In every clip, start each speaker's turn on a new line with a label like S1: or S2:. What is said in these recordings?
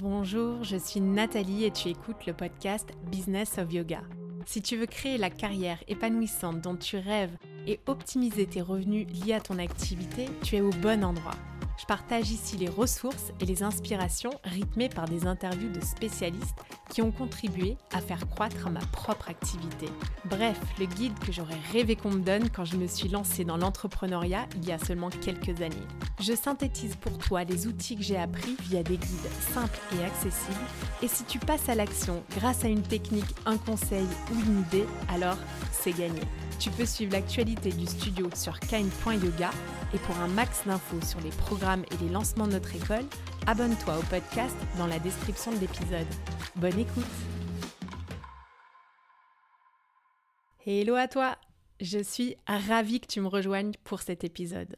S1: Bonjour, je suis Nathalie et tu écoutes le podcast Business of Yoga. Si tu veux créer la carrière épanouissante dont tu rêves et optimiser tes revenus liés à ton activité, tu es au bon endroit. Je partage ici les ressources et les inspirations rythmées par des interviews de spécialistes ont contribué à faire croître ma propre activité. Bref, le guide que j'aurais rêvé qu'on me donne quand je me suis lancée dans l'entrepreneuriat il y a seulement quelques années. Je synthétise pour toi les outils que j'ai appris via des guides simples et accessibles. Et si tu passes à l'action grâce à une technique, un conseil ou une idée, alors c'est gagné. Tu peux suivre l'actualité du studio sur kind.yoga et pour un max d'infos sur les programmes et les lancements de notre école, abonne-toi au podcast dans la description de l'épisode. Bonne écoute Hello à toi Je suis ravie que tu me rejoignes pour cet épisode.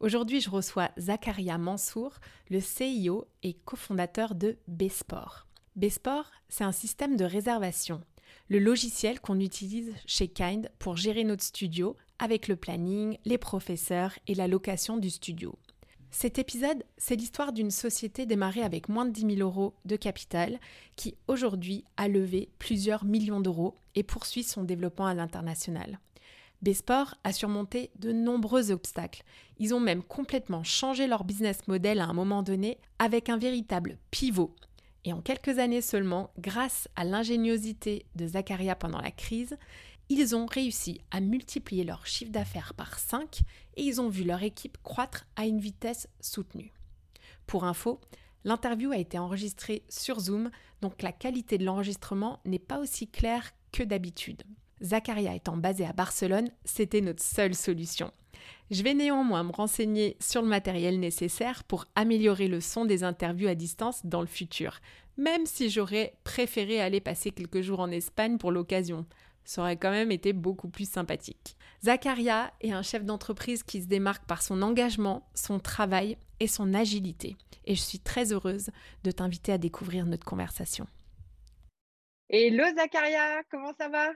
S1: Aujourd'hui, je reçois Zakaria Mansour, le CIO et cofondateur de Besport. Besport, c'est un système de réservation le logiciel qu'on utilise chez Kind pour gérer notre studio avec le planning, les professeurs et la location du studio. Cet épisode, c'est l'histoire d'une société démarrée avec moins de 10 000 euros de capital qui aujourd'hui a levé plusieurs millions d'euros et poursuit son développement à l'international. Besport a surmonté de nombreux obstacles. Ils ont même complètement changé leur business model à un moment donné avec un véritable pivot et en quelques années seulement, grâce à l'ingéniosité de Zacharia pendant la crise, ils ont réussi à multiplier leur chiffre d'affaires par 5 et ils ont vu leur équipe croître à une vitesse soutenue. Pour info, l'interview a été enregistrée sur Zoom, donc la qualité de l'enregistrement n'est pas aussi claire que d'habitude. Zacharia étant basé à Barcelone, c'était notre seule solution. Je vais néanmoins me renseigner sur le matériel nécessaire pour améliorer le son des interviews à distance dans le futur, même si j'aurais préféré aller passer quelques jours en Espagne pour l'occasion. Ça aurait quand même été beaucoup plus sympathique. Zacharia est un chef d'entreprise qui se démarque par son engagement, son travail et son agilité. Et je suis très heureuse de t'inviter à découvrir notre conversation.
S2: Hello Zacharia, comment ça va?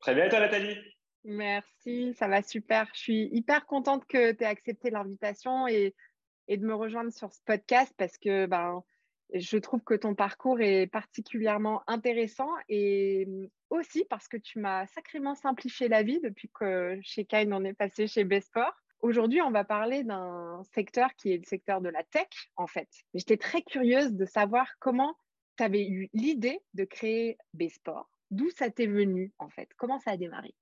S3: Très bien, toi Nathalie?
S2: Merci, ça va super. Je suis hyper contente que tu aies accepté l'invitation et, de me rejoindre sur ce podcast parce que ben, je trouve que ton parcours est particulièrement intéressant et aussi parce que tu m'as sacrément simplifié la vie depuis que chez Kine on est passé chez Besport. Aujourd'hui, on va parler d'un secteur qui est le secteur de la tech, en fait. J'étais très curieuse de savoir comment tu avais eu l'idée de créer Besport. D'où ça t'est venu, en fait? Comment ça a démarré?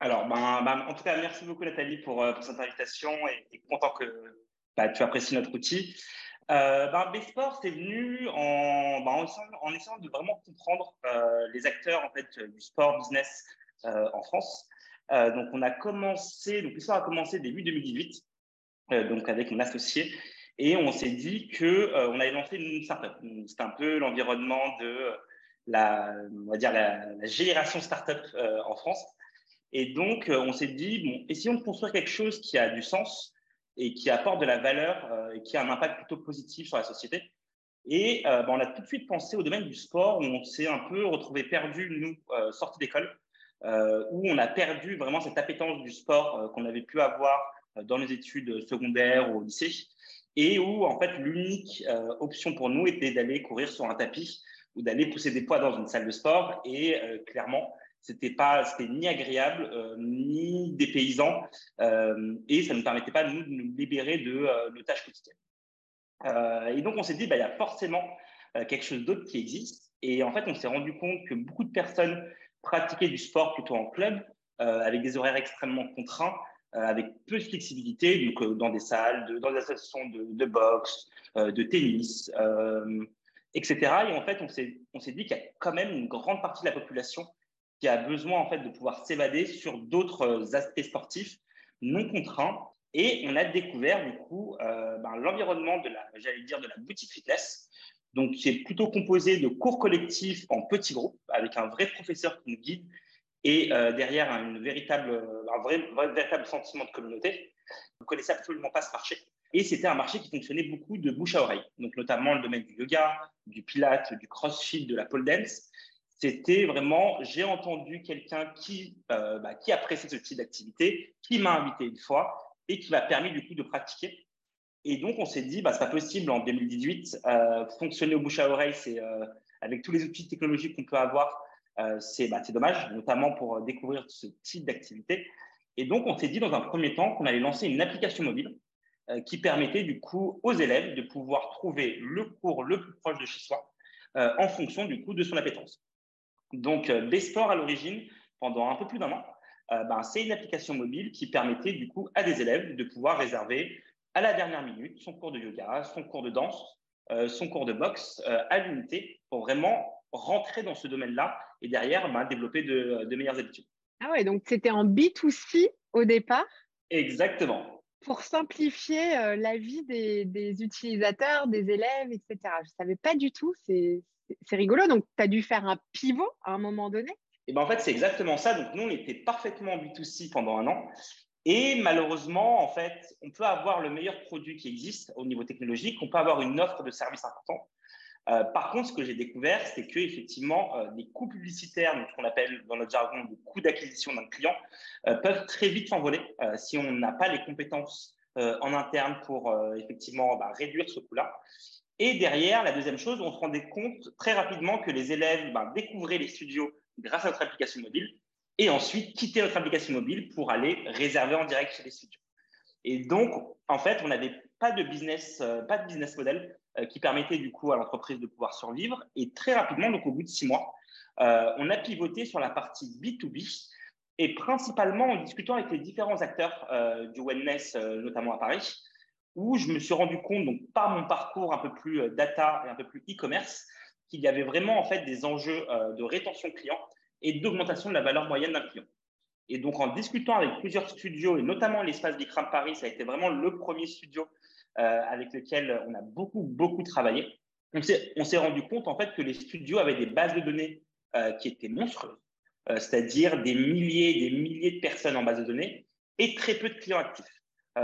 S3: Alors, ben, ben, en tout cas, merci beaucoup Nathalie pour, euh, cette invitation et, content que bah, tu apprécies notre outil. Euh, ben, B-Sport, c'est venu en, ben, en, essayant, de vraiment comprendre euh, les acteurs en fait, du sport business en France. donc, on a commencé, donc l'histoire a commencé début 2018, donc avec mon associé, et on s'est dit que on allait lancer une startup. C'était un peu l'environnement de la, on va dire la, génération startup en France. Et donc, euh, on s'est dit, bon, essayons de construire quelque chose qui a du sens et qui apporte de la valeur euh, et qui a un impact plutôt positif sur la société. Et euh, ben, on a tout de suite pensé au domaine du sport où on s'est un peu retrouvé perdu, nous, sortis d'école, où on a perdu vraiment cette appétence du sport qu'on avait pu avoir dans les études secondaires ou au lycée, et où en fait l'unique option pour nous était d'aller courir sur un tapis ou d'aller pousser des poids dans une salle de sport. Et clairement, c'était pas, c'était ni agréable euh, ni dépaysant, euh, et ça ne permettait pas nous de nous libérer de euh, nos tâches quotidiennes. et donc on s'est dit, bah, il y a forcément quelque chose d'autre qui existe. Et en fait, on s'est rendu compte que beaucoup de personnes pratiquaient du sport plutôt en club, avec des horaires extrêmement contraints, avec peu de flexibilité, donc dans des salles, de, dans des associations de, de boxe, de tennis, etc. Et en fait, on s'est dit qu'il y a quand même une grande partie de la population qui a besoin en fait de pouvoir s'évader sur d'autres euh, aspects sportifs non contraints. Et on a découvert du coup euh, ben, l'environnement de la, j'allais dire, de la boutique fitness, donc qui est plutôt composé de cours collectifs en petits groupes avec un vrai professeur qui nous guide et euh, derrière une véritable, un vrai, véritable sentiment de communauté. Vous connaissez absolument pas ce marché. Et c'était un marché qui fonctionnait beaucoup de bouche à oreille, donc notamment le domaine du yoga, du pilate, du crossfit, de la pole dance. C'était vraiment, j'ai entendu quelqu'un qui, euh, bah, apprécie ce type d'activité, qui m'a invité une fois et qui m'a permis du coup de pratiquer. Et donc, on s'est dit, bah, c'est pas possible en 2018. Euh, fonctionner au bouche à oreille, c'est euh, avec tous les outils technologiques qu'on peut avoir, euh, c'est bah, dommage, notamment pour découvrir ce type d'activité. Et donc, on s'est dit dans un premier temps qu'on allait lancer une application mobile qui permettait du coup aux élèves de pouvoir trouver le cours le plus proche de chez soi en fonction du coup de son appétence. Donc, B-Sport à l'origine, pendant un peu plus d'un an, bah, c'est une application mobile qui permettait du coup à des élèves de pouvoir réserver à la dernière minute son cours de yoga, son cours de danse, euh, son cours de boxe euh, à l'unité pour vraiment rentrer dans ce domaine-là et derrière bah, développer de, meilleures habitudes.
S2: Ah ouais, donc c'était en B2C au départ?
S3: Exactement.
S2: Pour simplifier euh, la vie des, utilisateurs, des élèves, etc. Je ne savais pas du tout, c'est rigolo. Donc tu as dû faire un pivot à un moment donné
S3: et ben en fait, c'est exactement ça. Donc, nous, on était parfaitement en B2C pendant un an. Et malheureusement, en fait, on peut avoir le meilleur produit qui existe au niveau technologique, on peut avoir une offre de service importante. Euh, par contre, ce que j'ai découvert, c'est que effectivement, euh, les coûts publicitaires, donc ce qu'on appelle dans notre jargon le coût d'acquisition d'un client, euh, peuvent très vite s'envoler si on n'a pas les compétences en interne pour effectivement bah, réduire ce coût-là. Et derrière, la deuxième chose, on se rendait compte très rapidement que les élèves bah, découvraient les studios grâce à notre application mobile et ensuite quitter notre application mobile pour aller réserver en direct chez les studios. Et donc, en fait, on n'avait pas de business, euh, pas de business model euh, qui permettait du coup à l'entreprise de pouvoir survivre. Et très rapidement, donc au bout de six mois, euh, on a pivoté sur la partie B2B et principalement en discutant avec les différents acteurs du wellness, notamment à Paris, où je me suis rendu compte, donc par mon parcours un peu plus data et un peu plus e-commerce, qu'il y avait vraiment en fait des enjeux de rétention client et d'augmentation de la valeur moyenne d'un client. Et donc, en discutant avec plusieurs studios, et notamment l'espace Bikram Paris, ça a été vraiment le premier studio euh, avec lequel on a beaucoup, beaucoup travaillé. On s'est rendu compte, en fait, que les studios avaient des bases de données euh, qui étaient monstrueuses, euh, c'est-à-dire des milliers des milliers de personnes en base de données et très peu de clients actifs,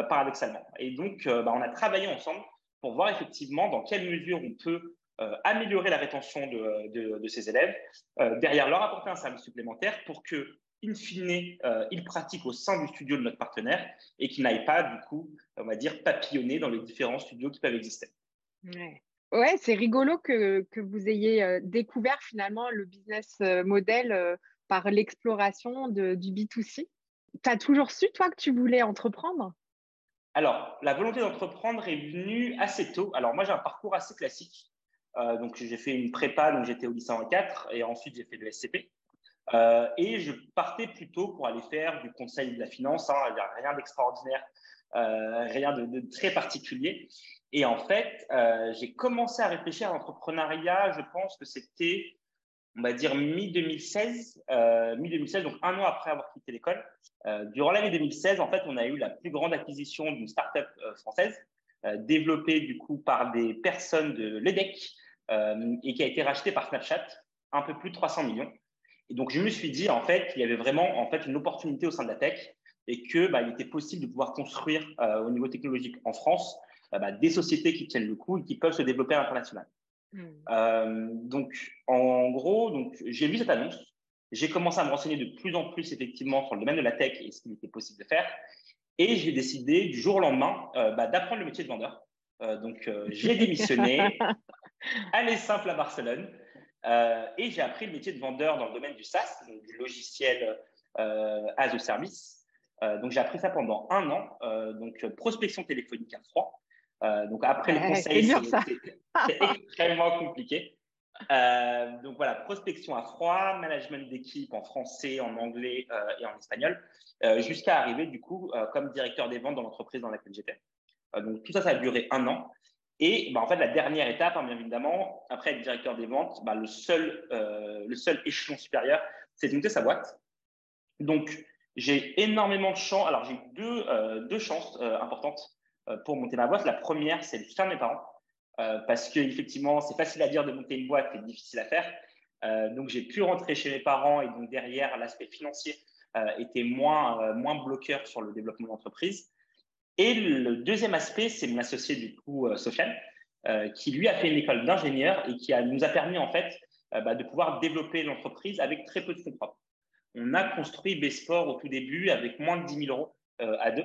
S3: paradoxalement. Et donc, bah, on a travaillé ensemble pour voir effectivement dans quelle mesure on peut euh, améliorer la rétention de, ces élèves, euh, derrière leur apporter un service supplémentaire pour que, in fine, euh, ils pratiquent au sein du studio de notre partenaire et qu'ils n'aillent pas, du coup, on va dire, papillonner dans les différents studios qui peuvent exister.
S2: Ouais. Ouais, c'est rigolo que, que, vous ayez découvert finalement le business model par l'exploration du B2C. Tu as toujours su, toi, que tu voulais entreprendre?
S3: Alors, la volonté d'entreprendre est venue assez tôt. Alors, moi, j'ai un parcours assez classique. Euh, donc, j'ai fait une prépa, donc j'étais au lycée en 4 et ensuite j'ai fait le SCP. Euh, et je partais plutôt pour aller faire du conseil de la finance. Hein. il n'y a rien d'extraordinaire, euh, rien de, très particulier. Et en fait, j'ai commencé à réfléchir à l'entrepreneuriat, je pense que c'était, on va dire, mi-2016, mi-2016, donc un an après avoir quitté l'école. durant l'année 2016, en fait, on a eu la plus grande acquisition d'une start-up française, développée du coup par des personnes de l'EDEC, euh, et qui a été racheté par Snapchat, un peu plus de 300 millions. Et donc, je me suis dit, en fait, qu'il y avait vraiment en fait, une opportunité au sein de la tech et qu'il bah, était possible de pouvoir construire euh, au niveau technologique en France euh, bah, des sociétés qui tiennent le coup et qui peuvent se développer à l'international. Hmm. donc, en gros, donc, j'ai vu cette annonce. J'ai commencé à me renseigner de plus en plus effectivement sur le domaine de la tech et ce qu'il était possible de faire. Et j'ai décidé du jour au lendemain bah, d'apprendre le métier de vendeur. donc, j'ai démissionné. Allez simple à Barcelone. Euh, et j'ai appris le métier de vendeur dans le domaine du SaaS, donc du logiciel euh, as a service. Euh, donc j'ai appris ça pendant un an, donc prospection téléphonique à froid. Donc après le conseil, c'est extrêmement compliqué. donc voilà, prospection à froid, management d'équipe en français, en anglais et en espagnol, jusqu'à arriver du coup comme directeur des ventes dans l'entreprise dans laquelle j'étais. donc tout ça, ça a duré un an. Et bah, en fait, la dernière étape, hein, bien évidemment, après être directeur des ventes, bah, le, seul, euh, le seul échelon supérieur, c'est de monter sa boîte. Donc, j'ai énormément de chance. Alors, j'ai deux, euh, deux chances euh, importantes pour monter ma boîte. La première, c'est le soutien de mes parents. parce qu'effectivement, c'est facile à dire de monter une boîte, c'est difficile à faire. donc, j'ai pu rentrer chez mes parents et donc derrière, l'aspect financier était moins, moins bloqueur sur le développement de l'entreprise. Et le deuxième aspect, c'est mon associé du coup, euh, Sofiane, euh, qui lui a fait une école d'ingénieur et qui nous a permis en fait euh, bah, de pouvoir développer l'entreprise avec très peu de fonds propres. On a construit B-Sport au tout début avec moins de 10 000 euros à deux.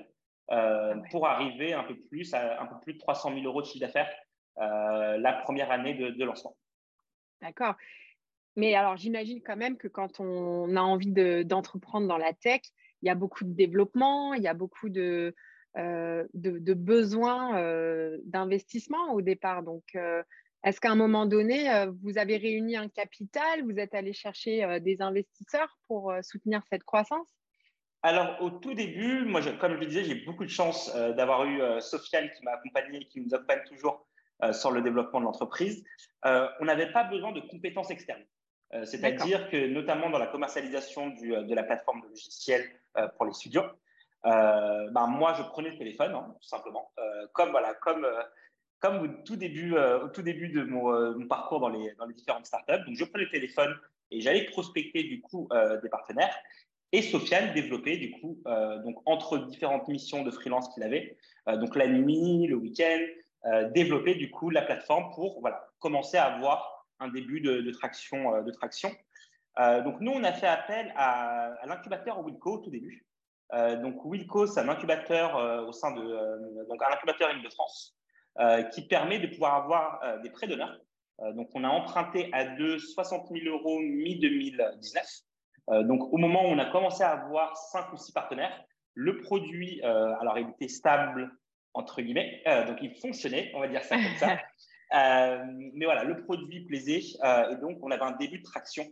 S3: Ah pour arriver un peu plus à un peu plus de 300 000 euros de chiffre d'affaires la première année de, lancement.
S2: D'accord. Mais alors, j'imagine quand même que quand on a envie d'entreprendre dans la tech, il y a beaucoup de développement, il y a beaucoup de, de, besoins d'investissement au départ. Donc, est-ce qu'à un moment donné, euh, vous avez réuni un capital, vous êtes allé chercher euh, des investisseurs pour euh, soutenir cette croissance?
S3: Alors, au tout début, moi, comme je le disais, j'ai beaucoup de chance d'avoir eu Sofiane qui m'a accompagné et qui nous accompagne toujours sur le développement de l'entreprise. on n'avait pas besoin de compétences externes. C'est-à-dire que, notamment dans la commercialisation de la plateforme de logiciels pour les studios, ben, moi, je prenais le téléphone, hein, tout simplement, comme, voilà, comme comme au tout début, euh, au tout début de mon, euh, parcours dans les, dans les, différentes startups. Donc, je prenais le téléphone et j'allais prospecter du coup euh, des partenaires. Et Sofiane développait du coup, donc entre différentes missions de freelance qu'il avait, donc la nuit, le week-end, développer du coup la plateforme pour voilà, commencer à avoir un début de, traction. de traction. donc, nous, on a fait appel à, à l'incubateur Wilco au tout début. donc, Wilco, c'est un incubateur au sein de, donc un incubateur Île-de-France. Euh, qui permet de pouvoir avoir euh, des prêts d'honneur. Euh, donc, on a emprunté à deux 60 000 euros mi-2019. Donc, au moment où on a commencé à avoir cinq ou six partenaires, le produit, alors il était stable, entre guillemets, donc il fonctionnait, on va dire ça comme ça. mais voilà, le produit plaisait et donc on avait un début de traction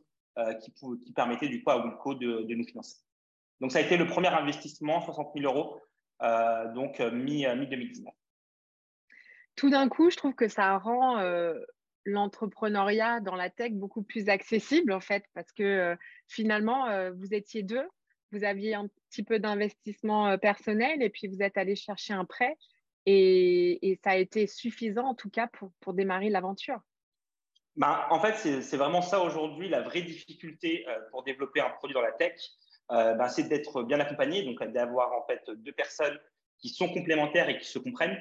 S3: qui, qui, permettait du coup à Wilco de, de, nous financer. Donc ça a été le premier investissement, 60 000 euros, donc mi-2019
S2: tout d'un coup, je trouve que ça rend l'entrepreneuriat dans la tech beaucoup plus accessible, en fait, parce que finalement, vous étiez deux, vous aviez un petit peu d'investissement personnel et puis vous êtes allé chercher un prêt et, ça a été suffisant, en tout cas, pour, pour démarrer l'aventure.
S3: Bah, en fait, c'est vraiment ça aujourd'hui, la vraie difficulté pour développer un produit dans la tech, bah, c'est d'être bien accompagné, donc d'avoir en fait deux personnes qui sont complémentaires et qui se comprennent.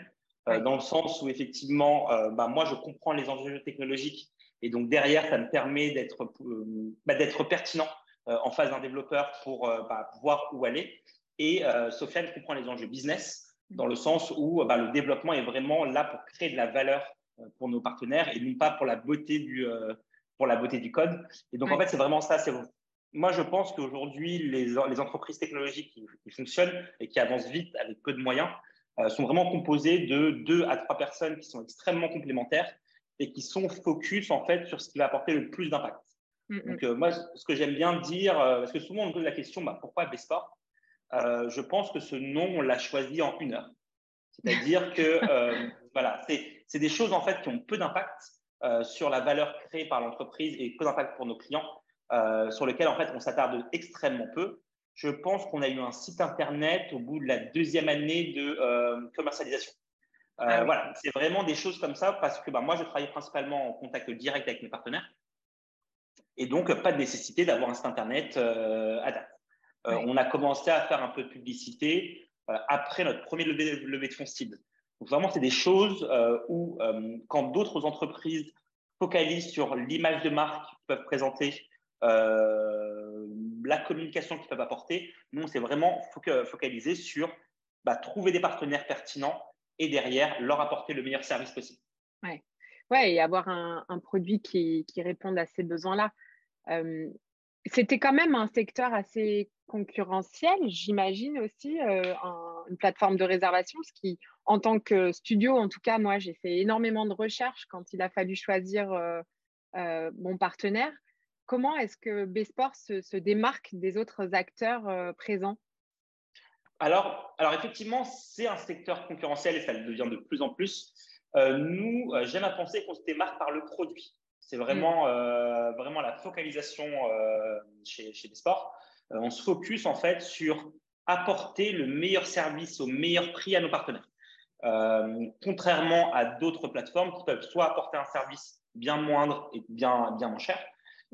S3: Euh, dans le sens où effectivement, euh, bah, moi, je comprends les enjeux technologiques et donc derrière, ça me permet d'être euh, bah, pertinent en face d'un développeur pour bah, voir où aller. Et Sofiane comprend les enjeux business dans le sens où bah, le développement est vraiment là pour créer de la valeur pour nos partenaires et non pas pour la beauté du, pour la beauté du code. Et donc, en fait, c'est vraiment ça. Moi, je pense qu'aujourd'hui, les, les, entreprises technologiques qui, qui, fonctionnent et qui avancent vite avec peu de moyens, sont vraiment composés de deux à trois personnes qui sont extrêmement complémentaires et qui sont focus en fait sur ce qui va apporter le plus d'impact. Mm. Donc euh, moi, ce que j'aime bien dire, euh, parce que souvent on me pose la question, bah, pourquoi Besport? Je pense que ce nom, on l'a choisi en une heure. C'est-à-dire que voilà, c'est des choses en fait qui ont peu d'impact sur la valeur créée par l'entreprise et peu d'impact pour nos clients, sur lequel en fait on s'attarde extrêmement peu je pense qu'on a eu un site internet au bout de la deuxième année de euh, commercialisation. Euh, ah voilà, c'est vraiment des choses comme ça parce que bah, moi, je travaille principalement en contact direct avec mes partenaires et donc pas de nécessité d'avoir un site internet euh, à date. On a commencé à faire un peu de publicité après notre premier levée, de fonds. Donc vraiment, c'est des choses où quand d'autres entreprises focalisent sur l'image de marque qu'ils peuvent présenter, la communication qu'ils peuvent apporter. Nous, c'est vraiment focalisé sur bah, trouver des partenaires pertinents et derrière leur apporter le meilleur service possible.
S2: Ouais, ouais et avoir un, produit qui, qui, réponde à ces besoins-là. Euh, c'était quand même un secteur assez concurrentiel, j'imagine aussi, euh, une plateforme de réservation, ce qui, en tant que studio, en tout cas, moi, j'ai fait énormément de recherches quand il a fallu choisir euh, mon partenaire. Comment est-ce que B-Sport se, démarque des autres acteurs euh, présents?
S3: Alors, alors, effectivement, c'est un secteur concurrentiel et ça le devient de plus en plus. Euh, nous, euh, j'aime à penser qu'on se démarque par le produit. C'est vraiment, mmh. vraiment la focalisation chez, chez B-Sport. on se focus en fait sur apporter le meilleur service au meilleur prix à nos partenaires. contrairement à d'autres plateformes qui peuvent soit apporter un service bien moindre et bien, bien moins cher,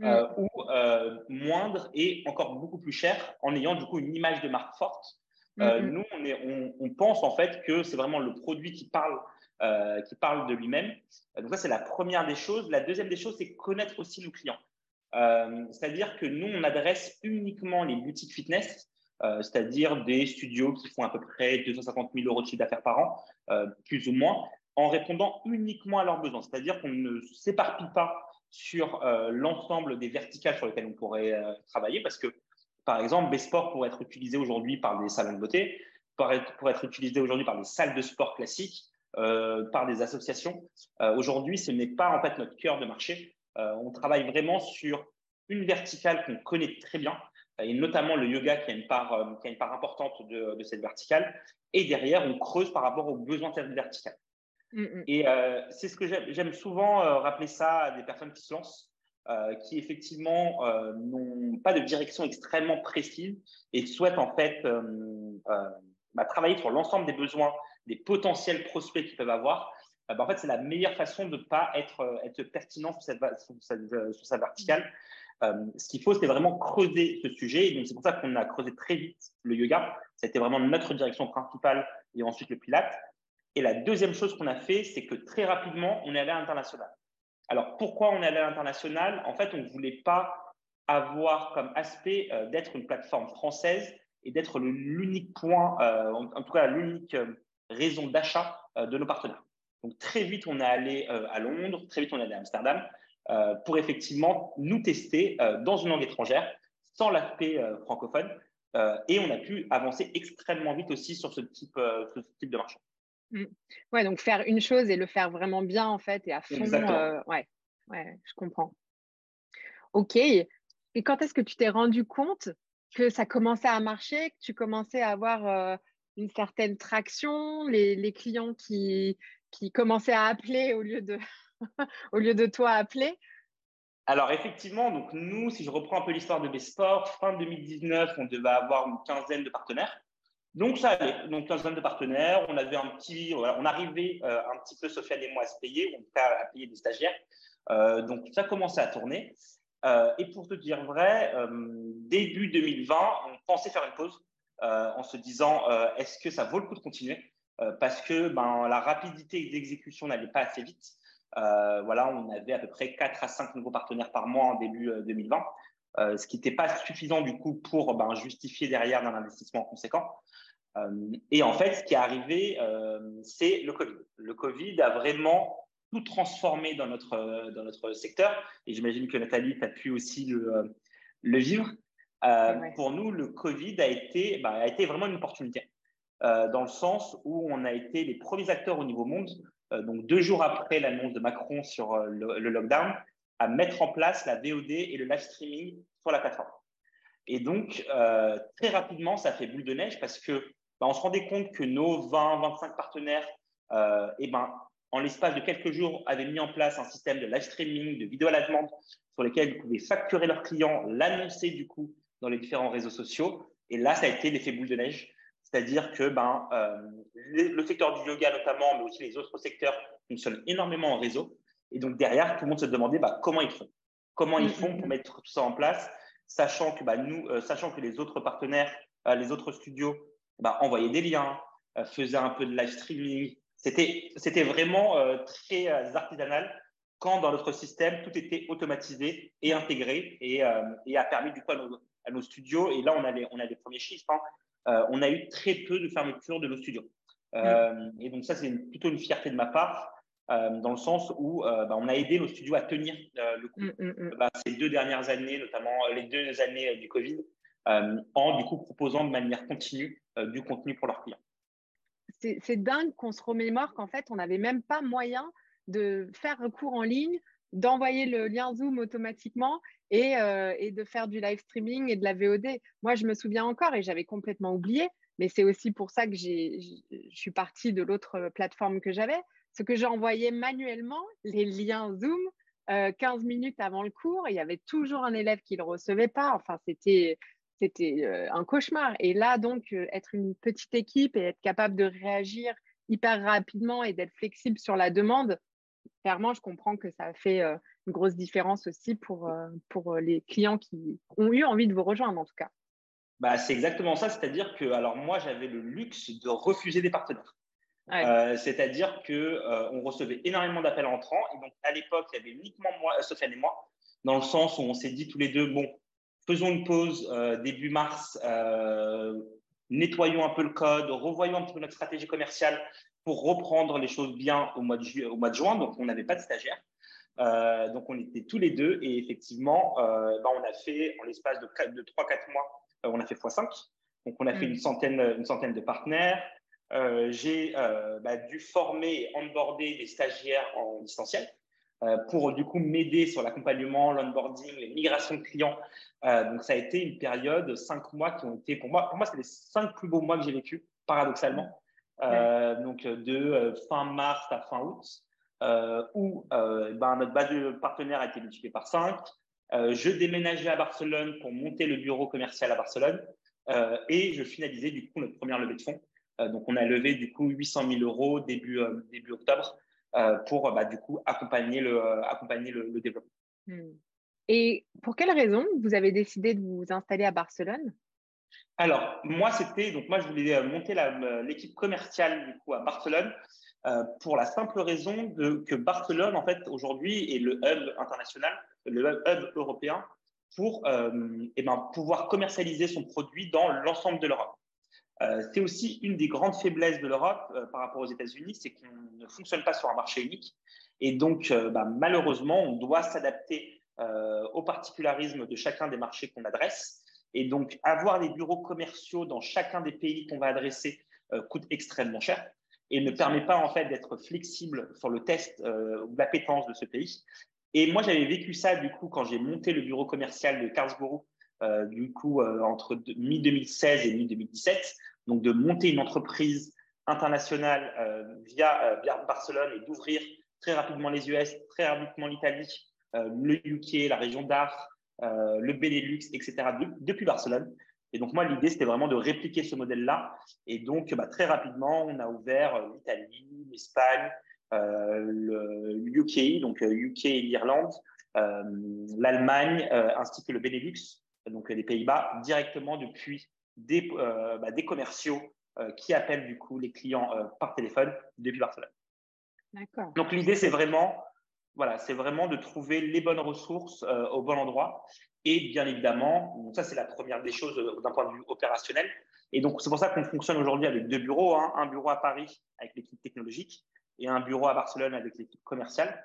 S3: euh, mm. ou euh, moindre et encore beaucoup plus cher en ayant du coup une image de marque forte. Euh, mm-hmm. nous, on, est, on, pense en fait que c'est vraiment le produit qui parle, qui parle de lui-même. Donc ça, c'est la première des choses. La deuxième des choses, c'est connaître aussi nos clients. C'est-à-dire que nous, on adresse uniquement les boutiques fitness c'est-à-dire des studios qui font à peu près 250 000 euros de chiffre d'affaires par an, plus ou moins, en répondant uniquement à leurs besoins. C'est-à-dire qu'on ne s'éparpille pas sur l'ensemble des verticales sur lesquelles on pourrait travailler, parce que, par exemple, Besport pourrait être utilisé aujourd'hui par des salons de beauté, pourrait être, pour utilisé aujourd'hui par des salles de sport classiques, par des associations. aujourd'hui, ce n'est pas en fait notre cœur de marché. on travaille vraiment sur une verticale qu'on connaît très bien, et notamment le yoga qui a une part, euh, qui a une part importante de, cette verticale. Et derrière, on creuse par rapport aux besoins de cette verticale. Mm, mm. Et euh, c'est ce que j'aime souvent euh, rappeler ça à des personnes qui se lancent, qui effectivement n'ont pas de direction extrêmement précise et souhaitent en fait bah, travailler sur l'ensemble des besoins des potentiels prospects qu'ils peuvent avoir. Bah, en fait, c'est la meilleure façon de ne pas être, être pertinent sur cette, sur cette, sur cette verticale. Euh, ce qu'il faut, c'est vraiment creuser ce sujet. Et donc, c'est pour ça qu'on a creusé très vite le yoga. Ça a été vraiment notre direction principale et ensuite le pilate. Et la deuxième chose qu'on a fait, c'est que très rapidement, on est allé à l'international. Alors, pourquoi on est allé à l'international? En fait, on ne voulait pas avoir comme aspect euh, d'être une plateforme française et d'être l'unique point, euh, en, tout cas l'unique raison d'achat de nos partenaires. Donc, très vite, on est allé à Londres, très vite, on est allé à Amsterdam. Euh, pour effectivement nous tester euh, dans une langue étrangère sans l'aspect euh, francophone. et on a pu avancer extrêmement vite aussi sur ce type, ce type de marché.
S2: Mmh. Ouais, donc faire une chose et le faire vraiment bien en fait et à fond. ouais, ouais, je comprends. Ok. Et quand est-ce que tu t'es rendu compte que ça commençait à marcher, que tu commençais à avoir une certaine traction, les, les clients qui, qui commençaient à appeler au lieu de, au lieu de toi appeler?
S3: Alors effectivement, donc nous, si je reprends un peu l'histoire de Besport, fin 2019, on devait avoir une quinzaine de partenaires. Donc ça allait, donc quinzaine de partenaires. On avait un petit, on arrivait euh, un petit peu, Sofiane et moi, à se payer, en tout cas à payer des stagiaires. Euh, donc ça commençait à tourner. Euh, et pour te dire vrai, début 2020, on pensait faire une pause en se disant est-ce que ça vaut le coup de continuer? Parce que ben, la rapidité d'exécution n'allait pas assez vite. Voilà, on avait à peu près 4 à 5 nouveaux partenaires par mois en début 2020, euh, euh, ce qui n'était pas suffisant du coup pour ben, justifier derrière d'un investissement conséquent. et en fait, ce qui est arrivé, c'est le Covid. Le Covid a vraiment tout transformé dans notre, dans notre secteur. Et j'imagine que Nathalie, tu as pu aussi le, le vivre. Pour nous, le Covid a été, bah, a été vraiment une opportunité, dans le sens où on a été les premiers acteurs au niveau monde euh, donc deux jours après l'annonce de Macron sur euh, le, lockdown, à mettre en place la VOD et le live streaming sur la plateforme. Et donc, euh, très rapidement, ça fait boule de neige parce que bah, on se rendait compte que nos 20-25 partenaires, et ben, en l'espace de quelques jours, avaient mis en place un système de live streaming, de vidéo à la demande, sur lesquels ils pouvaient facturer leurs clients, l'annoncer du coup dans les différents réseaux sociaux. Et là, ça a été l'effet boule de neige. C'est-à-dire que ben, euh, le secteur du yoga notamment, mais aussi les autres secteurs fonctionnent énormément en réseau. Et donc derrière, tout le monde se demandait bah, comment ils font? Comment ils mm, font mm, pour mm. mettre tout ça en place, sachant que, bah, nous, euh, sachant que les autres partenaires, euh, les autres studios bah, envoyaient des liens, faisaient un peu de live streaming. C'était, c'était vraiment très artisanal quand dans notre système, tout était automatisé et intégré et, et a permis du coup à nos, studios, et là on a les, on a les premiers chiffres, hein, euh, on a eu très peu de fermetures de nos studios. Euh. Et donc ça, c'est plutôt une fierté de ma part, euh, dans le sens où bah, on a aidé nos studios à tenir le coup mm, mm, bah, ces deux dernières années, notamment les deux années du Covid, en du coup proposant de manière continue du contenu pour leurs clients.
S2: C'est dingue qu'on se remémore qu'en fait, on n'avait même pas moyen de faire recours en ligne, d'envoyer le lien Zoom automatiquement euh, et, de faire du live streaming et de la VOD. Moi, je me souviens encore et j'avais complètement oublié, mais c'est aussi pour ça que je suis partie de l'autre plateforme que j'avais, ce que j'envoyais manuellement les liens Zoom 15 euh, minutes avant le cours. il y avait toujours un élève qui ne le recevait pas. Enfin, c'était euh, un cauchemar. Et là, donc, être une petite équipe et être capable de réagir hyper rapidement et d'être flexible sur la demande, clairement, je comprends que ça a fait une grosse différence aussi pour, euh, pour euh, les clients qui ont eu envie de vous rejoindre en tout cas.
S3: Bah, c'est exactement ça, c'est-à-dire que alors moi j'avais le luxe de refuser des partenaires. Euh, c'est-à-dire que on recevait énormément d'appels entrants et donc à l'époque il y avait uniquement moi, Sofiane et moi, dans le sens où on s'est dit tous les deux bon, faisons une pause début mars, nettoyons un peu le code, revoyons un peu notre stratégie commerciale pour reprendre les choses bien au mois de, au mois de juin. Donc, on n'avait pas de stagiaire. donc, on était tous les deux et effectivement, bah, on a fait, en l'espace de, de 3-4 mois, on a fait x5. Donc, on a fait mm. une centaine, une centaine de partenaires. Euh, j'ai euh, bah, dû former et onboarder des stagiaires en distanciel euh, pour du coup m'aider sur l'accompagnement, l'onboarding, les migrations de clients. donc ça a été une période, cinq mois qui ont été pour moi, pour moi c'est les cinq plus beaux mois que j'ai vécu, paradoxalement. Donc de fin mars à fin août, où ben, notre base de partenaires a été multipliée par 5. je déménageais à Barcelone pour monter le bureau commercial à Barcelone et je finalisais du coup notre première levée de fonds euh, donc, on a levé du coup 800 000 euros début, euh, début octobre euh, pour bah, du coup accompagner le, accompagner le, développement. Hmm.
S2: Et pour quelle raison vous avez décidé de vous installer à Barcelone?
S3: Alors, moi, c'était donc moi, je voulais monter l'équipe commerciale du coup à Barcelone pour la simple raison de, que Barcelone, en fait, aujourd'hui, est le hub international, le hub européen pour eh ben, pouvoir commercialiser son produit dans l'ensemble de l'Europe. Euh, c'est aussi une des grandes faiblesses de l'Europe euh, par rapport aux États-Unis, c'est qu'on ne fonctionne pas sur un marché unique. Et donc, euh, bah, malheureusement, on doit s'adapter au particularisme de chacun des marchés qu'on adresse. Et donc, avoir des bureaux commerciaux dans chacun des pays qu'on va adresser coûte extrêmement cher et ne permet pas en fait d'être flexible sur le test ou l'appétence de ce pays. Et moi, j'avais vécu ça du coup quand j'ai monté le bureau commercial de Karlsruhe, du coup entre mi-2016 et mi-2017 donc de monter une entreprise internationale euh, via, euh, Barcelone et d'ouvrir très rapidement les US, très rapidement l'Italie, euh, le UK, la région d'Art, le Benelux, etc., depuis Barcelone. Et donc, moi, l'idée, c'était vraiment de répliquer ce modèle-là. Et donc, bah, très rapidement, on a ouvert l'Italie, l'Espagne, le UK, donc UK et l'Irlande, l'Allemagne, ainsi que le Benelux, donc les Pays-Bas, directement depuis des, euh, bah, des commerciaux euh, qui appellent du coup les clients euh, par téléphone depuis Barcelone. D'accord. Donc l'idée, c'est vraiment, voilà, c'est vraiment de trouver les bonnes ressources au bon endroit. Et bien évidemment, ça c'est la première des choses d'un point de vue opérationnel. Et donc c'est pour ça qu'on fonctionne aujourd'hui avec deux bureaux, hein. un bureau à Paris avec l'équipe technologique et un bureau à Barcelone avec l'équipe commerciale.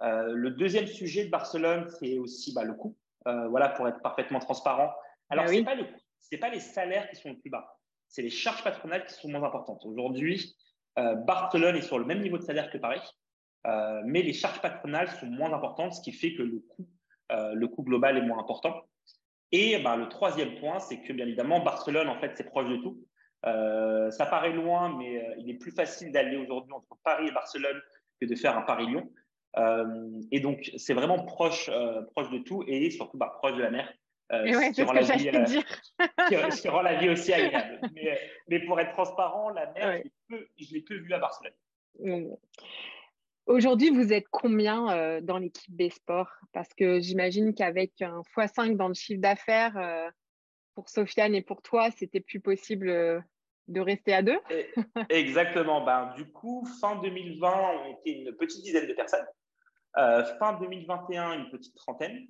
S3: le deuxième sujet de Barcelone, c'est aussi bah, le coût. voilà, pour être parfaitement transparent. Alors, bah ce n'est pas le coût ce n'est pas les salaires qui sont le plus bas, c'est les charges patronales qui sont moins importantes. Aujourd'hui, euh, Barcelone est sur le même niveau de salaire que Paris, euh, mais les charges patronales sont moins importantes, ce qui fait que le coût, euh, global est moins important. Et bah, le troisième point, c'est que bien évidemment, Barcelone, en fait, c'est proche de tout. ça paraît loin, mais il est plus facile d'aller aujourd'hui entre Paris et Barcelone que de faire un Paris-Lyon. et donc, c'est vraiment proche, de tout et surtout bah, proche de la mer.
S2: Euh, ce que la vie, euh, dire.
S3: qui, rend la vie aussi agréable. Euh, mais, pour être transparent, la mer, je l'ai peu, vue à Barcelone.
S2: Mmh. Aujourd'hui, vous êtes combien dans l'équipe B-Sport Parce que j'imagine qu'avec un x5 dans le chiffre d'affaires, pour Sofiane et pour toi, c'était plus possible de rester à deux?
S3: Exactement. Ben, du coup, fin 2020, on était une petite dizaine de personnes. fin 2021, une petite trentaine.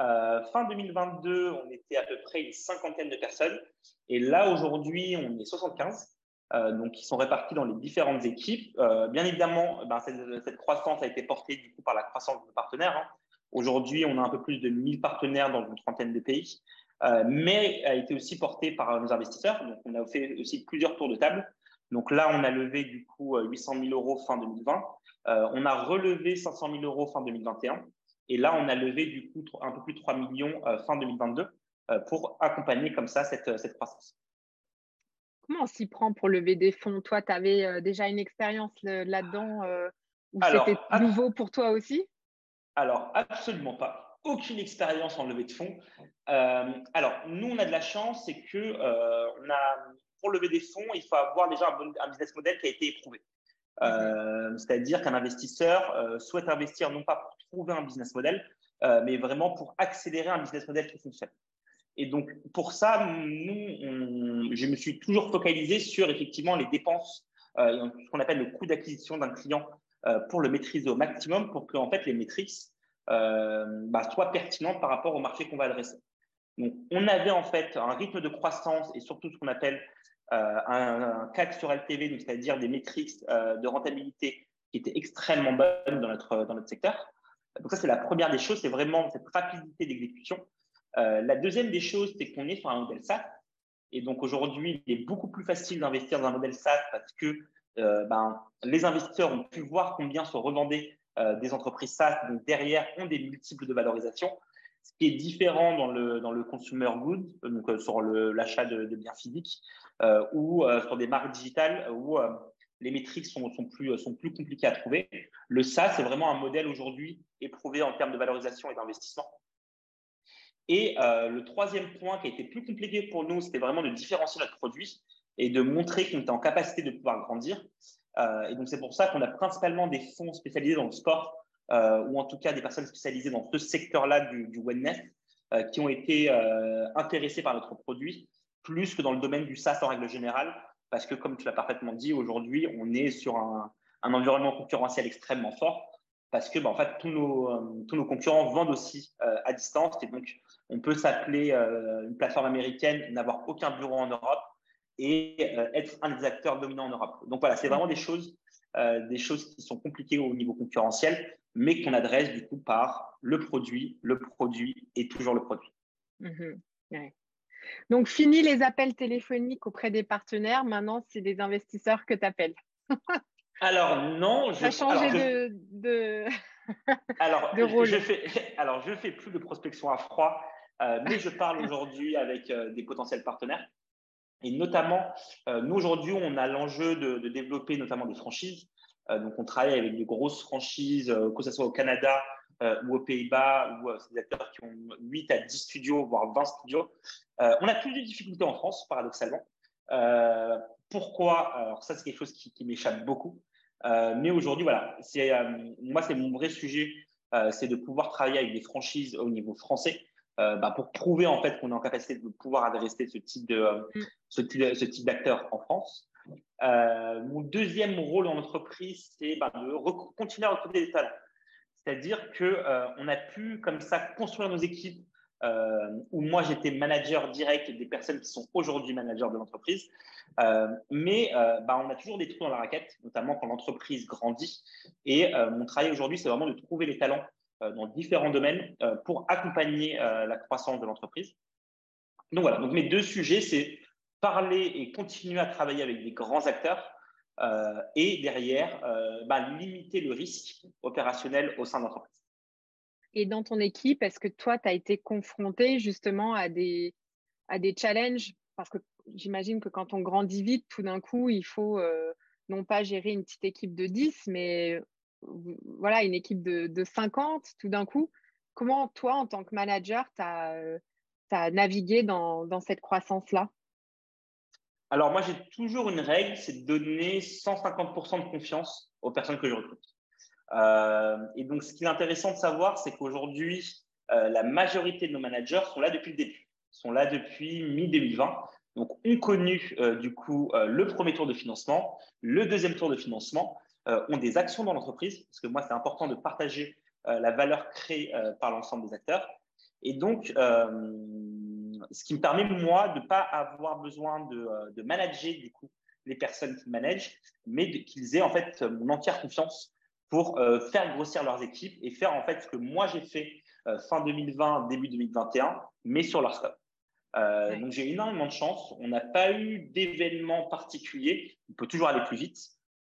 S3: Euh, fin 2022, on était à peu près une cinquantaine de personnes. Et là, aujourd'hui, on est 75. Euh, donc, ils sont répartis dans les différentes équipes. Euh, bien évidemment, ben, cette, croissance a été portée du coup par la croissance de partenaires. Hein. Aujourd'hui, on a un peu plus de 1000 partenaires dans une trentaine de pays, mais a été aussi portée par nos investisseurs. Donc, on a fait aussi plusieurs tours de table. Donc là, on a levé du coup 800 000 euros fin 2020. on a relevé 500 000 euros fin 2021. Et là, on a levé du coup un peu plus de 3 millions euh, fin 2022 euh, pour accompagner comme ça cette, cette croissance.
S2: Comment on s'y prend pour lever des fonds? Toi, tu avais euh, déjà une expérience là-dedans ou c'était nouveau pour toi aussi?
S3: Alors, absolument pas. Aucune expérience en levée de fonds. alors, nous, on a de la chance, c'est que on a, pour lever des fonds, il faut avoir déjà un, un business model qui a été éprouvé. Euh, c'est-à-dire qu'un investisseur euh, souhaite investir non pas pour trouver un business model, euh, mais vraiment pour accélérer un business model qui fonctionne. Et donc, pour ça, nous, je me suis toujours focalisé sur effectivement les dépenses, ce qu'on appelle le coût d'acquisition d'un client pour le maîtriser au maximum pour que en fait, les métriques bah, soient pertinentes par rapport au marché qu'on va adresser. Donc, on avait en fait un rythme de croissance et surtout ce qu'on appelle un, un, CAC sur LTV, c'est-à-dire des métriques de rentabilité qui étaient extrêmement bonnes dans notre, dans notre secteur. Donc ça, c'est la première des choses, c'est vraiment cette rapidité d'exécution. Euh, la deuxième des choses, c'est qu'on est sur un modèle SaaS. Et donc aujourd'hui, il est beaucoup plus facile d'investir dans un modèle SaaS parce que euh, ben, les investisseurs ont pu voir combien se revendaient euh, des entreprises SaaS, donc derrière ont des multiples de valorisation. Ce qui est différent dans le, dans le consumer good, donc sur l'achat de, biens physiques, ou sur des marques digitales où les métriques sont, plus, sont plus compliquées à trouver. Le SaaS, c'est vraiment un modèle aujourd'hui éprouvé en termes de valorisation et d'investissement. Et euh, le troisième point qui a été plus compliqué pour nous, c'était vraiment de différencier notre produit et de montrer qu'on était en capacité de pouvoir grandir. Euh, et donc, c'est pour ça qu'on a principalement des fonds spécialisés dans le sport, euh, ou en tout cas des personnes spécialisées dans ce secteur-là du, du wellness, qui ont été intéressés par notre produit, plus que dans le domaine du SaaS en règle générale, parce que, comme tu l'as parfaitement dit, aujourd'hui, on est sur un, environnement concurrentiel extrêmement fort, parce que, bah, en fait, tous nos, euh, concurrents vendent aussi euh, à distance, et donc, on peut s'appeler euh, une plateforme américaine, n'avoir aucun bureau en Europe et être un des acteurs dominants en Europe. Donc voilà, c'est vraiment des choses, des choses qui sont compliquées au niveau concurrentiel, mais qu'on adresse du coup par le produit, le produit et toujours le produit.
S2: Mmh donc, fini les appels téléphoniques auprès des partenaires. Maintenant, c'est des investisseurs que tu appelles.
S3: alors, non.
S2: Je, as changé de, de,
S3: alors, rôle. Je fais, alors, je ne fais plus de prospection à froid, euh, mais je parle aujourd'hui avec euh, des potentiels partenaires. Et notamment, euh, nous, aujourd'hui, on a l'enjeu de, de, développer notamment des franchises. donc, on travaille avec des grosses franchises, que ce soit au Canada, euh, ou aux Pays-Bas, euh, c'est des acteurs qui ont 8 à 10 studios, voire 20 studios. Euh, on a plus de difficultés en France, paradoxalement. pourquoi? Alors ça, c'est quelque chose qui, m'échappe beaucoup. mais aujourd'hui, voilà, moi, c'est mon vrai sujet, c'est de pouvoir travailler avec des franchises au niveau français. Bah, pour prouver en fait qu'on est en capacité de pouvoir adresser ce type de mm. ce type, ce type d'acteurs en France. mon deuxième rôle en entreprise, c'est bah, de continuer à recruter des talents. C'est-à-dire qu'on euh, a pu comme ça construire nos équipes euh, où moi j'étais manager direct des personnes qui sont aujourd'hui managers de l'entreprise. Euh, mais bah, on a toujours des trous dans la raquette, notamment quand l'entreprise grandit. Et mon travail aujourd'hui, c'est vraiment de trouver les talents dans différents domaines pour accompagner la croissance de l'entreprise. Donc voilà, donc mes deux sujets, c'est parler et continuer à travailler avec des grands acteurs euh, et derrière, euh, bah, limiter le risque opérationnel au sein de l'entreprise.
S2: Et dans ton équipe, est-ce que toi, tu as été confronté justement à des, à des challenges? Parce que j'imagine que quand on grandit vite, tout d'un coup, il faut euh, non pas gérer une petite équipe de 10, mais voilà, une équipe de, de 50 tout d'un coup. Comment toi, en tant que manager, tu as, as, navigué dans, cette croissance-là?
S3: Alors, moi, j'ai toujours une règle, c'est de donner 150% de confiance aux personnes que je recrute. Euh, et donc, ce qui est intéressant de savoir, c'est qu'aujourd'hui, euh, la majorité de nos managers sont là depuis le début, sont là depuis mi-2020. Donc, ont connu euh, du coup le premier tour de financement, le deuxième tour de financement, ont des actions dans l'entreprise, parce que moi, c'est important de partager la valeur créée par l'ensemble des acteurs. Et donc, ce qui me permet, moi, de ne pas avoir besoin de, euh, de, manager, du coup, les personnes qui managent, mais qu'ils aient, en fait, mon entière confiance pour euh, faire grossir leurs équipes et faire, en fait, ce que moi, j'ai fait euh, fin 2020, début 2021, mais sur leur scope. Donc, j'ai énormément de chance. On n'a pas eu d'événements particuliers. On peut toujours aller plus vite.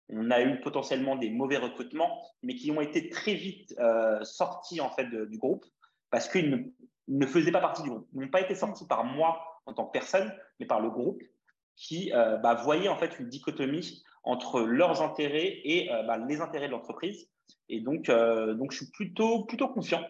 S3: On a eu potentiellement des mauvais recrutements, mais qui ont été très vite sortis, en fait, du groupe parce qu'ils ne faisaient pas partie du groupe. Ils n'ont pas été sortis par moi en tant que personne, mais par le groupe qui euh, bah, voyait en fait une dichotomie entre leurs intérêts et euh, bah, les intérêts de l'entreprise. Et donc, euh, donc, je suis plutôt, plutôt confiant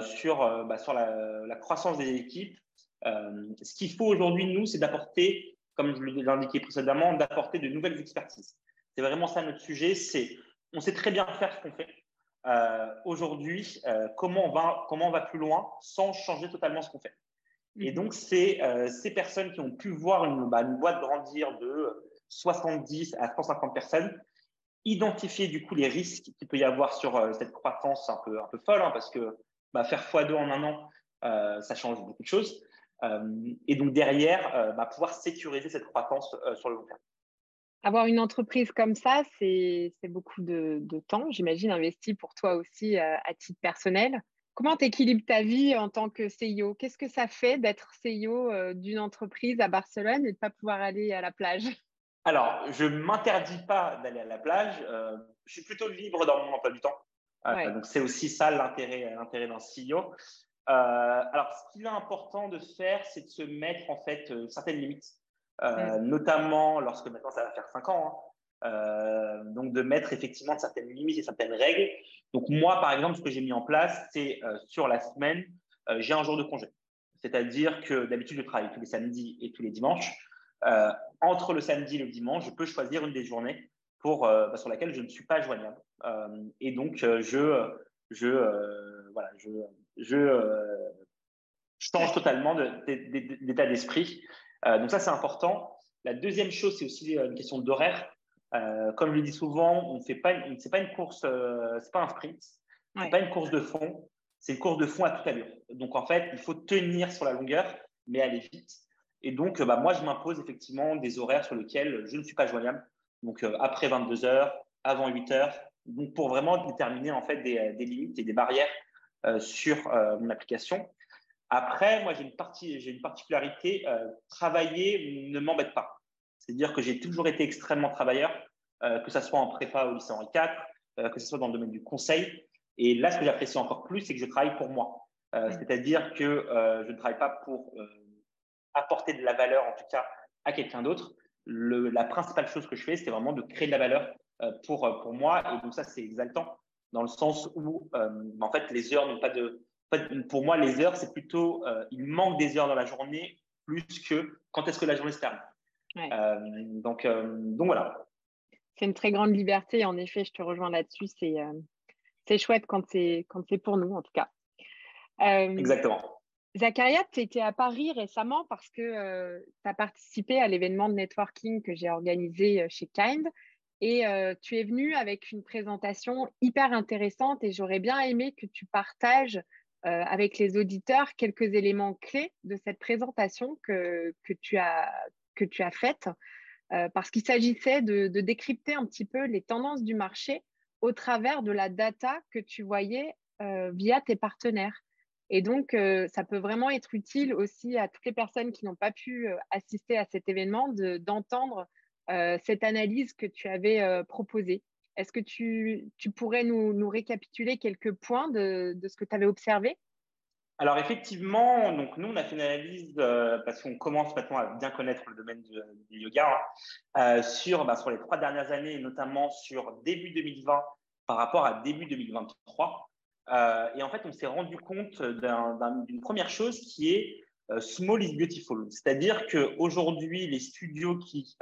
S3: sur, bah, sur la, croissance des équipes. ce qu'il faut aujourd'hui, nous, c'est d'apporter, comme je l'ai indiqué précédemment, d'apporter de nouvelles expertises. C'est vraiment ça notre sujet. C'est, on sait très bien faire ce qu'on fait. Euh, aujourd'hui, euh, comment, on va, comment on va plus loin sans changer totalement ce qu'on fait. Et donc, c'est euh, ces personnes qui ont pu voir une, bah, une, boîte grandir de 70 à 150 personnes, identifier du coup les risques qu'il peut y avoir sur cette croissance un peu, un peu folle, hein, parce que bah, faire x2 en un an, ça change beaucoup de choses. et donc derrière, bah, pouvoir sécuriser cette croissance sur le long terme.
S2: Avoir une entreprise comme ça, c'est beaucoup de, temps, j'imagine, investi pour toi aussi à titre personnel. Comment tu équilibres ta vie en tant que CEO Qu'est-ce que ça fait d'être CEO d'une entreprise à Barcelone et de ne pas pouvoir aller à la plage?
S3: Alors, je ne m'interdis pas d'aller à la plage. je suis plutôt libre dans mon emploi du temps. donc, c'est aussi ça l'intérêt d'un CEO. alors, ce qu'il est important de faire, c'est de se mettre en fait certaines limites. Euh, notamment lorsque maintenant ça va faire 5 ans. Hein. Euh, donc de mettre effectivement certaines limites et certaines règles. Donc moi, par exemple, ce que j'ai mis en place, c'est euh, sur la semaine, j'ai un jour de congé. C'est-à-dire que d'habitude, je travaille tous les samedis et tous les dimanches. entre le samedi et le dimanche, je peux choisir une des journées pour, bah, sur laquelle je ne suis pas joignable. et donc, je, je, voilà, je, je change totalement d'état d'esprit donc ça, c'est important. La deuxième chose, c'est aussi euh, une question d'horaire. Euh, comme je le dis souvent, on ne fait pas, une, c'est pas une course, c'est pas un sprint, c'est pas une course de fond, c'est une course de fond à toute allure. Donc en fait, il faut tenir sur la longueur, mais aller vite. Et donc, bah, moi, je m'impose effectivement des horaires sur lesquels je ne suis pas joignable. Donc après 22 heures, avant 8 heures, donc pour vraiment déterminer en fait des, des limites et des barrières sur mon application. Après, moi, j'ai une, partie, j'ai une particularité, euh, travailler ne m'embête pas. C'est-à-dire que j'ai toujours été extrêmement travailleur, euh, que ce soit en prépa au lycée Henri IV, euh, que ce soit dans le domaine du conseil. Et là, ce que j'apprécie encore plus, c'est que je travaille pour moi. C'est-à-dire que je ne travaille pas pour apporter de la valeur, en tout cas, à quelqu'un d'autre. la principale chose que je fais, c'est vraiment de créer de la valeur pour, pour moi. Et donc, ça, c'est exaltant dans le sens où, en fait, les heures n'ont pas de, pour moi, les heures, c'est plutôt, euh, il manque des heures dans la journée plus que quand est-ce que la journée se termine. Euh, donc, euh, donc voilà.
S2: C'est une très grande liberté. En effet, je te rejoins là-dessus. C'est c'est chouette quand c'est pour nous, en tout cas.
S3: Exactement.
S2: Zacharia, tu étais à Paris récemment parce que tu as participé à l'événement de networking que j'ai organisé chez Kind. Et tu es venu avec une présentation hyper intéressante et j'aurais bien aimé que tu partages euh, avec les auditeurs quelques éléments clés de cette présentation que, que, tu, as, que tu as faite, euh, parce qu'il s'agissait de, décrypter un petit peu les tendances du marché au travers de la data que tu voyais euh, via tes partenaires. Et donc, ça peut vraiment être utile aussi à toutes les personnes qui n'ont pas pu assister à cet événement d'entendre cette analyse que tu avais proposée. Est-ce que tu, pourrais nous, récapituler quelques points de, ce que tu avais observé?
S3: Alors effectivement, donc nous on a fait une analyse euh, parce qu'on commence maintenant à bien connaître le domaine du, yoga hein, euh, sur, bah, sur les trois dernières années notamment sur début 2020 par rapport à début 2023. Euh, et en fait, on s'est rendu compte d'une première chose qui est small is beautiful, c'est-à-dire qu'aujourd'hui les studios qui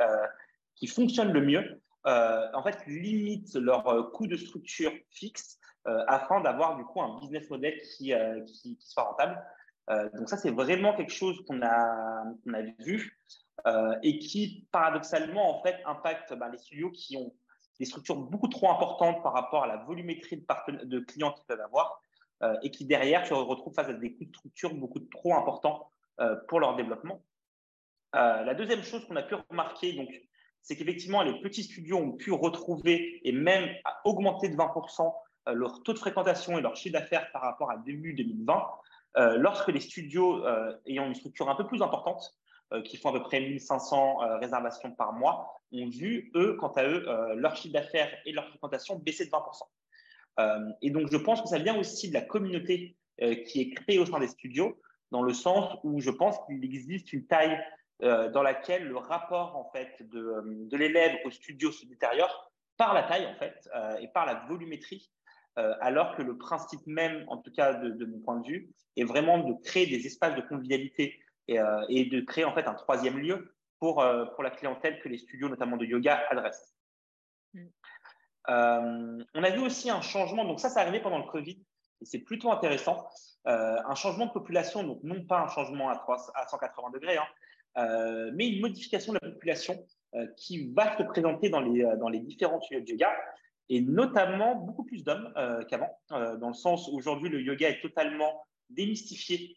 S3: qui fonctionnent le mieux, euh, en fait, limitent leur euh, coût de structure fixe euh, afin d'avoir du coup un business model qui, qui, soit rentable. donc ça, c'est vraiment quelque chose qu'on a, vu et qui, paradoxalement, en fait, impacte bah, les studios qui ont des structures beaucoup trop importantes par rapport à la volumétrie de clients qu'ils peuvent avoir et qui, derrière, se retrouvent face à des coûts de structure beaucoup trop importants pour leur développement. la deuxième chose qu'on a pu remarquer, donc, c'est qu'effectivement, les petits studios ont pu retrouver et même augmenter de 20% euh, leur taux de fréquentation et leur chiffre d'affaires par rapport à début 2020, euh, lorsque les studios euh, ayant une structure un peu plus importante, qui font à peu près 1500 réservations par mois, ont vu, eux, quant à eux, leur chiffre d'affaires et leur fréquentation baisser de 20%. et donc, je pense que ça vient aussi de la communauté qui est créée au sein des studios, dans le sens où je pense qu'il existe une taille euh, dans laquelle le rapport en fait de, euh, de l'élève au studio se détériore par la taille en fait euh, et par la volumétrie, alors que le principe même, en tout cas de, mon point de vue, est vraiment de créer des espaces de convivialité et, et de créer en fait un troisième lieu pour, pour la clientèle que les studios, notamment de yoga, adressent. Mm. on a vu aussi un changement, donc ça, ça arrivé pendant le Covid, et c'est plutôt intéressant, un changement de population, donc non pas un changement à, 3, à 180 degrés, hein, mais une modification de la population euh, qui va se présenter dans les, euh, dans les différents studios de yoga et notamment beaucoup plus d'hommes qu'avant, dans le sens où aujourd'hui le yoga est totalement démystifié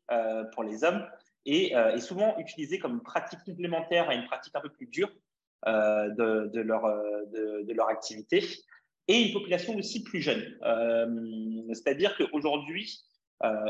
S3: pour les hommes et est souvent utilisée comme pratique complémentaire à une pratique un peu plus dure de, leur, de, de, leur activité et une population aussi plus jeune. C'est-à-dire qu'aujourd'hui,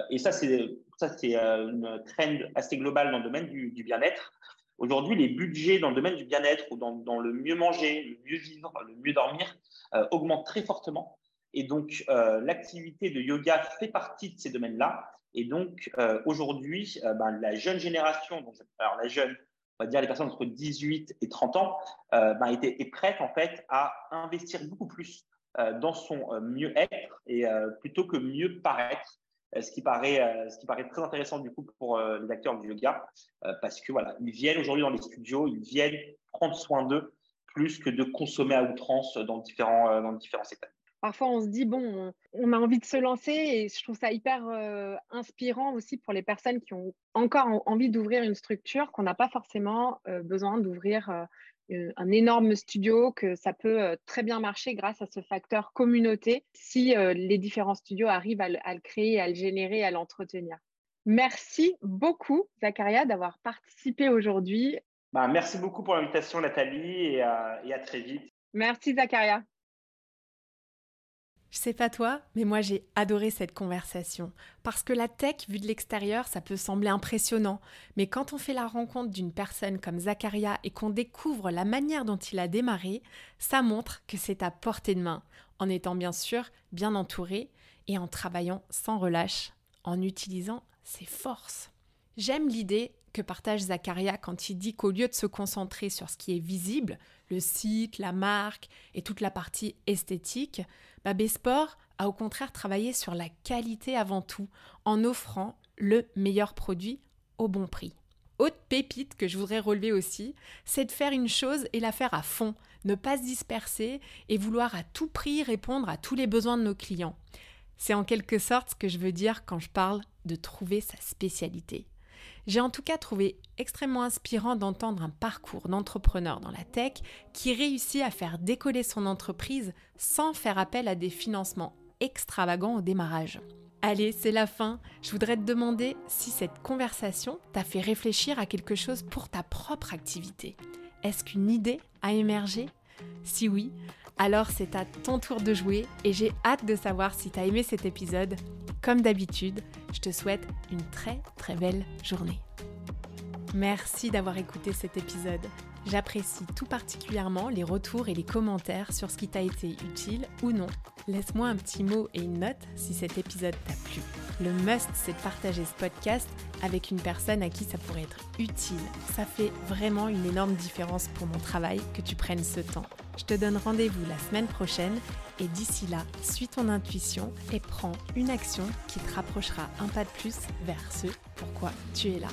S3: et ça c'est c'est une trend assez globale dans le domaine du, bien-être, Aujourd'hui, les budgets dans le domaine du bien-être ou dans, dans, le mieux manger, le mieux vivre, le mieux dormir euh, augmentent très fortement. Et donc, euh, l'activité de yoga fait partie de ces domaines-là. Et donc, euh, aujourd'hui, euh, ben, la jeune génération, alors la jeune, on va dire les personnes entre 18 et 30 ans, euh, ben, est, prête en fait à investir beaucoup plus dans son mieux-être et plutôt que mieux paraître euh, ce qui paraît, euh, ce qui paraît très intéressant du coup pour euh, les acteurs du yoga, parce que voilà, ils viennent aujourd'hui dans les studios, ils viennent prendre soin d'eux plus que de consommer à outrance dans différents, dans différents secteurs.
S2: Parfois, on se dit, bon, on a envie de se lancer et je trouve ça hyper inspirant aussi pour les personnes qui ont encore envie d'ouvrir une structure, qu'on n'a pas forcément besoin d'ouvrir euh, un énorme studio, que ça peut euh, très bien marcher grâce à ce facteur communauté si euh, les différents studios arrivent à, le créer, à le générer, à l'entretenir. Merci beaucoup, Zacharia, d'avoir participé aujourd'hui.
S3: Bah, merci beaucoup pour l'invitation, Nathalie, et et à très vite.
S2: Merci, Zacharia.
S1: Je sais pas toi, mais moi j'ai adoré cette conversation. Parce que la tech, vue de l'extérieur, ça peut sembler impressionnant. Mais quand on fait la rencontre d'une personne comme Zacharia et qu'on découvre la manière dont il a démarré, ça montre que c'est à portée de main. En étant bien sûr bien entouré et en travaillant sans relâche, en utilisant ses forces. J'aime l'idée que partage Zacharia quand il dit qu'au lieu de se concentrer sur ce qui est visible, le site, la marque et toute la partie esthétique, Babé Sport a au contraire travaillé sur la qualité avant tout, en offrant le meilleur produit au bon prix. Autre pépite que je voudrais relever aussi, c'est de faire une chose et la faire à fond, ne pas se disperser et vouloir à tout prix répondre à tous les besoins de nos clients. C'est en quelque sorte ce que je veux dire quand je parle de trouver sa spécialité. J'ai en tout cas trouvé extrêmement inspirant d'entendre un parcours d'entrepreneur dans la tech qui réussit à faire décoller son entreprise sans faire appel à des financements extravagants au démarrage. Allez, c'est la fin. Je voudrais te demander si cette conversation t'a fait réfléchir à quelque chose pour ta propre activité. Est-ce qu'une idée a émergé? Si oui, alors c'est à ton tour de jouer et j'ai hâte de savoir si tu as aimé cet épisode. Comme d'habitude, je te souhaite une très très belle journée. Merci d'avoir écouté cet épisode. J'apprécie tout particulièrement les retours et les commentaires sur ce qui t'a été utile ou non. Laisse-moi un petit mot et une note si cet épisode t'a plu. Le must, c'est de partager ce podcast avec une personne à qui ça pourrait être utile. Ça fait vraiment une énorme différence pour mon travail que tu prennes ce temps. Je te donne rendez-vous la semaine prochaine et d'ici là, suis ton intuition et prends une action qui te rapprochera un pas de plus vers ce pourquoi tu es là.